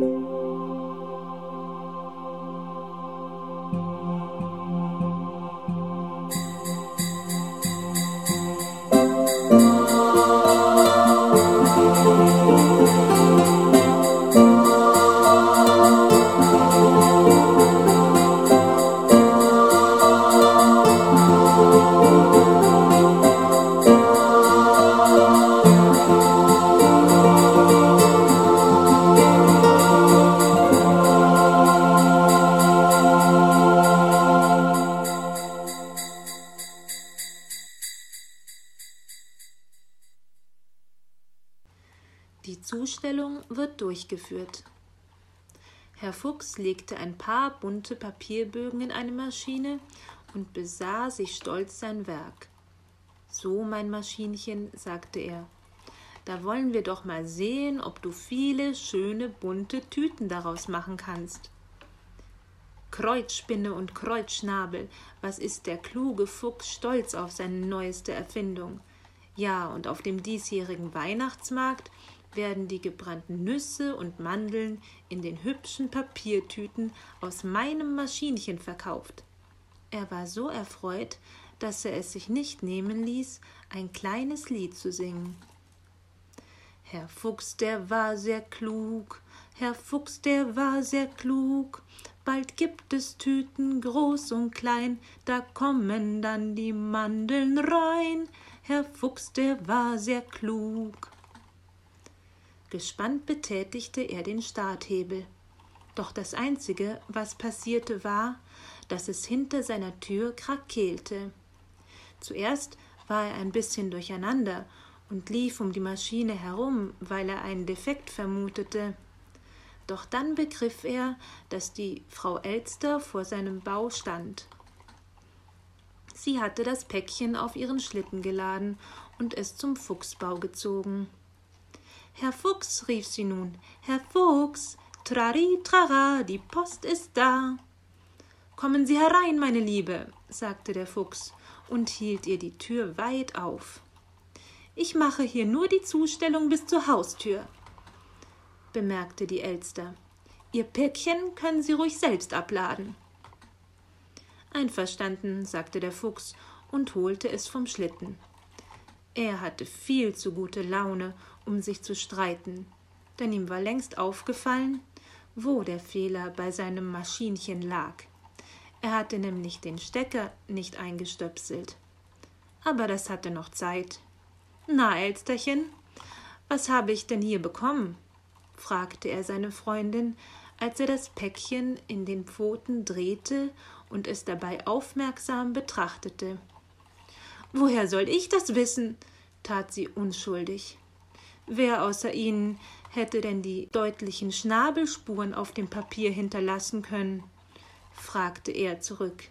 Die wird durchgeführt. Herr Fuchs legte ein paar bunte Papierbögen in eine Maschine und besah sich stolz sein Werk. So, mein Maschinchen, sagte er, da wollen wir doch mal sehen, ob du viele schöne bunte Tüten daraus machen kannst. Kreuzspinne und Kreuzschnabel, was ist der kluge Fuchs stolz auf seine neueste Erfindung. Ja, und auf dem diesjährigen Weihnachtsmarkt werden die gebrannten Nüsse und Mandeln in den hübschen Papiertüten aus meinem Maschinchen verkauft. Er war so erfreut, dass er es sich nicht nehmen ließ, ein kleines Lied zu singen. Herr Fuchs, der war sehr klug, Herr Fuchs, der war sehr klug, bald gibt es Tüten groß und klein, da kommen dann die Mandeln rein. Herr Fuchs, der war sehr klug. Gespannt betätigte er den Starthebel. Doch das Einzige, was passierte, war, dass es hinter seiner Tür krakeelte. Zuerst war er ein bisschen durcheinander und lief um die Maschine herum, weil er einen Defekt vermutete. Doch dann begriff er, dass die Frau Elster vor seinem Bau stand. Sie hatte das Päckchen auf ihren Schlitten geladen und es zum Fuchsbau gezogen. Herr Fuchs, rief sie nun, Herr Fuchs, trari trara, die Post ist da. Kommen Sie herein, meine Liebe, sagte der Fuchs und hielt ihr die Tür weit auf. Ich mache hier nur die Zustellung bis zur Haustür, bemerkte die Elster. Ihr Päckchen können Sie ruhig selbst abladen. Einverstanden, sagte der Fuchs und holte es vom Schlitten. Er hatte viel zu gute Laune um sich zu streiten, denn ihm war längst aufgefallen, wo der Fehler bei seinem Maschinchen lag. Er hatte nämlich den Stecker nicht eingestöpselt. Aber das hatte noch Zeit. Na, Elsterchen, was habe ich denn hier bekommen? fragte er seine Freundin, als er das Päckchen in den Pfoten drehte und es dabei aufmerksam betrachtete. Woher soll ich das wissen? tat sie unschuldig. Wer außer Ihnen hätte denn die deutlichen Schnabelspuren auf dem Papier hinterlassen können? fragte er zurück.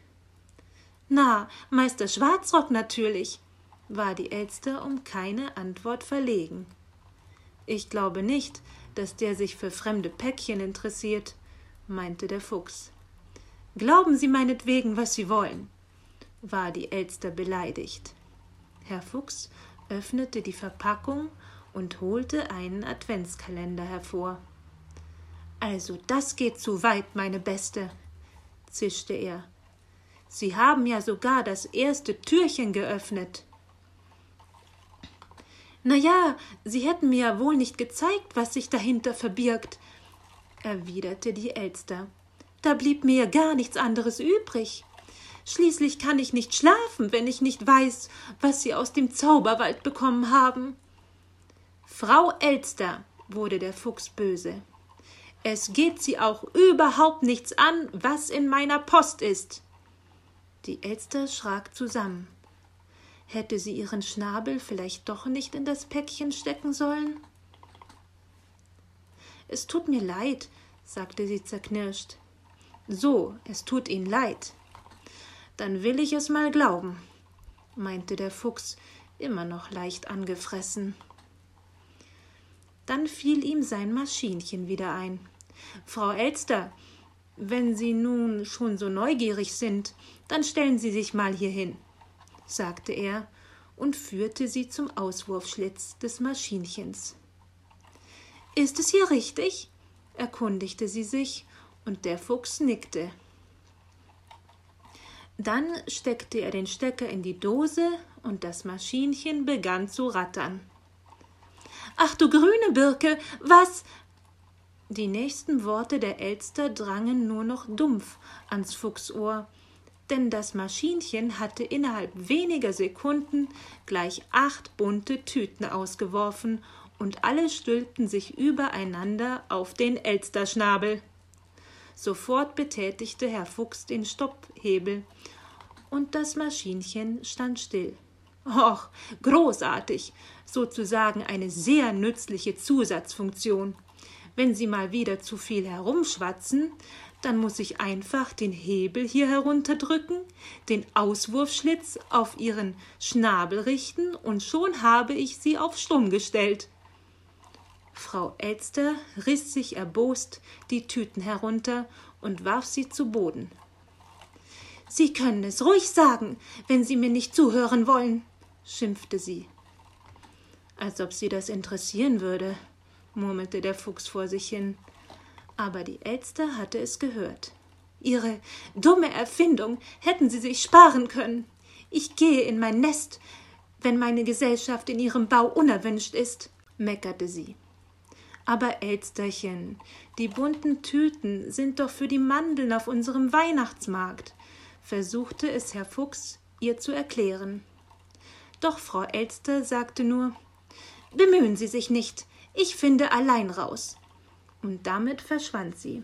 Na, Meister Schwarzrock natürlich, war die Elster um keine Antwort verlegen. Ich glaube nicht, dass der sich für fremde Päckchen interessiert, meinte der Fuchs. Glauben Sie meinetwegen, was Sie wollen, war die Elster beleidigt. Herr Fuchs öffnete die Verpackung und holte einen Adventskalender hervor. Also das geht zu weit, meine Beste, zischte er. Sie haben ja sogar das erste Türchen geöffnet. Na ja, Sie hätten mir ja wohl nicht gezeigt, was sich dahinter verbirgt, erwiderte die Elster. Da blieb mir gar nichts anderes übrig. Schließlich kann ich nicht schlafen, wenn ich nicht weiß, was Sie aus dem Zauberwald bekommen haben. Frau Elster, wurde der Fuchs böse, es geht Sie auch überhaupt nichts an, was in meiner Post ist. Die Elster schrak zusammen. Hätte sie ihren Schnabel vielleicht doch nicht in das Päckchen stecken sollen? Es tut mir leid, sagte sie zerknirscht. So, es tut Ihnen leid. Dann will ich es mal glauben, meinte der Fuchs, immer noch leicht angefressen. Dann fiel ihm sein Maschinchen wieder ein. Frau Elster, wenn Sie nun schon so neugierig sind, dann stellen Sie sich mal hierhin, sagte er und führte sie zum Auswurfschlitz des Maschinchens. Ist es hier richtig? erkundigte sie sich, und der Fuchs nickte. Dann steckte er den Stecker in die Dose und das Maschinchen begann zu rattern. Ach du grüne Birke, was? Die nächsten Worte der Elster drangen nur noch dumpf ans Fuchsohr, denn das Maschinchen hatte innerhalb weniger Sekunden gleich acht bunte Tüten ausgeworfen, und alle stülpten sich übereinander auf den Elsterschnabel. Sofort betätigte Herr Fuchs den Stopphebel, und das Maschinchen stand still. Och, großartig, sozusagen eine sehr nützliche Zusatzfunktion. Wenn Sie mal wieder zu viel herumschwatzen, dann muss ich einfach den Hebel hier herunterdrücken, den Auswurfschlitz auf Ihren Schnabel richten und schon habe ich Sie auf Stumm gestellt. Frau Elster riss sich erbost die Tüten herunter und warf sie zu Boden. Sie können es ruhig sagen, wenn Sie mir nicht zuhören wollen, schimpfte sie. Als ob sie das interessieren würde, murmelte der Fuchs vor sich hin. Aber die Elster hatte es gehört. Ihre dumme Erfindung hätten Sie sich sparen können. Ich gehe in mein Nest, wenn meine Gesellschaft in ihrem Bau unerwünscht ist, meckerte sie. Aber Elsterchen, die bunten Tüten sind doch für die Mandeln auf unserem Weihnachtsmarkt, versuchte es Herr Fuchs ihr zu erklären. Doch Frau Elster sagte nur Bemühen Sie sich nicht, ich finde allein raus. Und damit verschwand sie.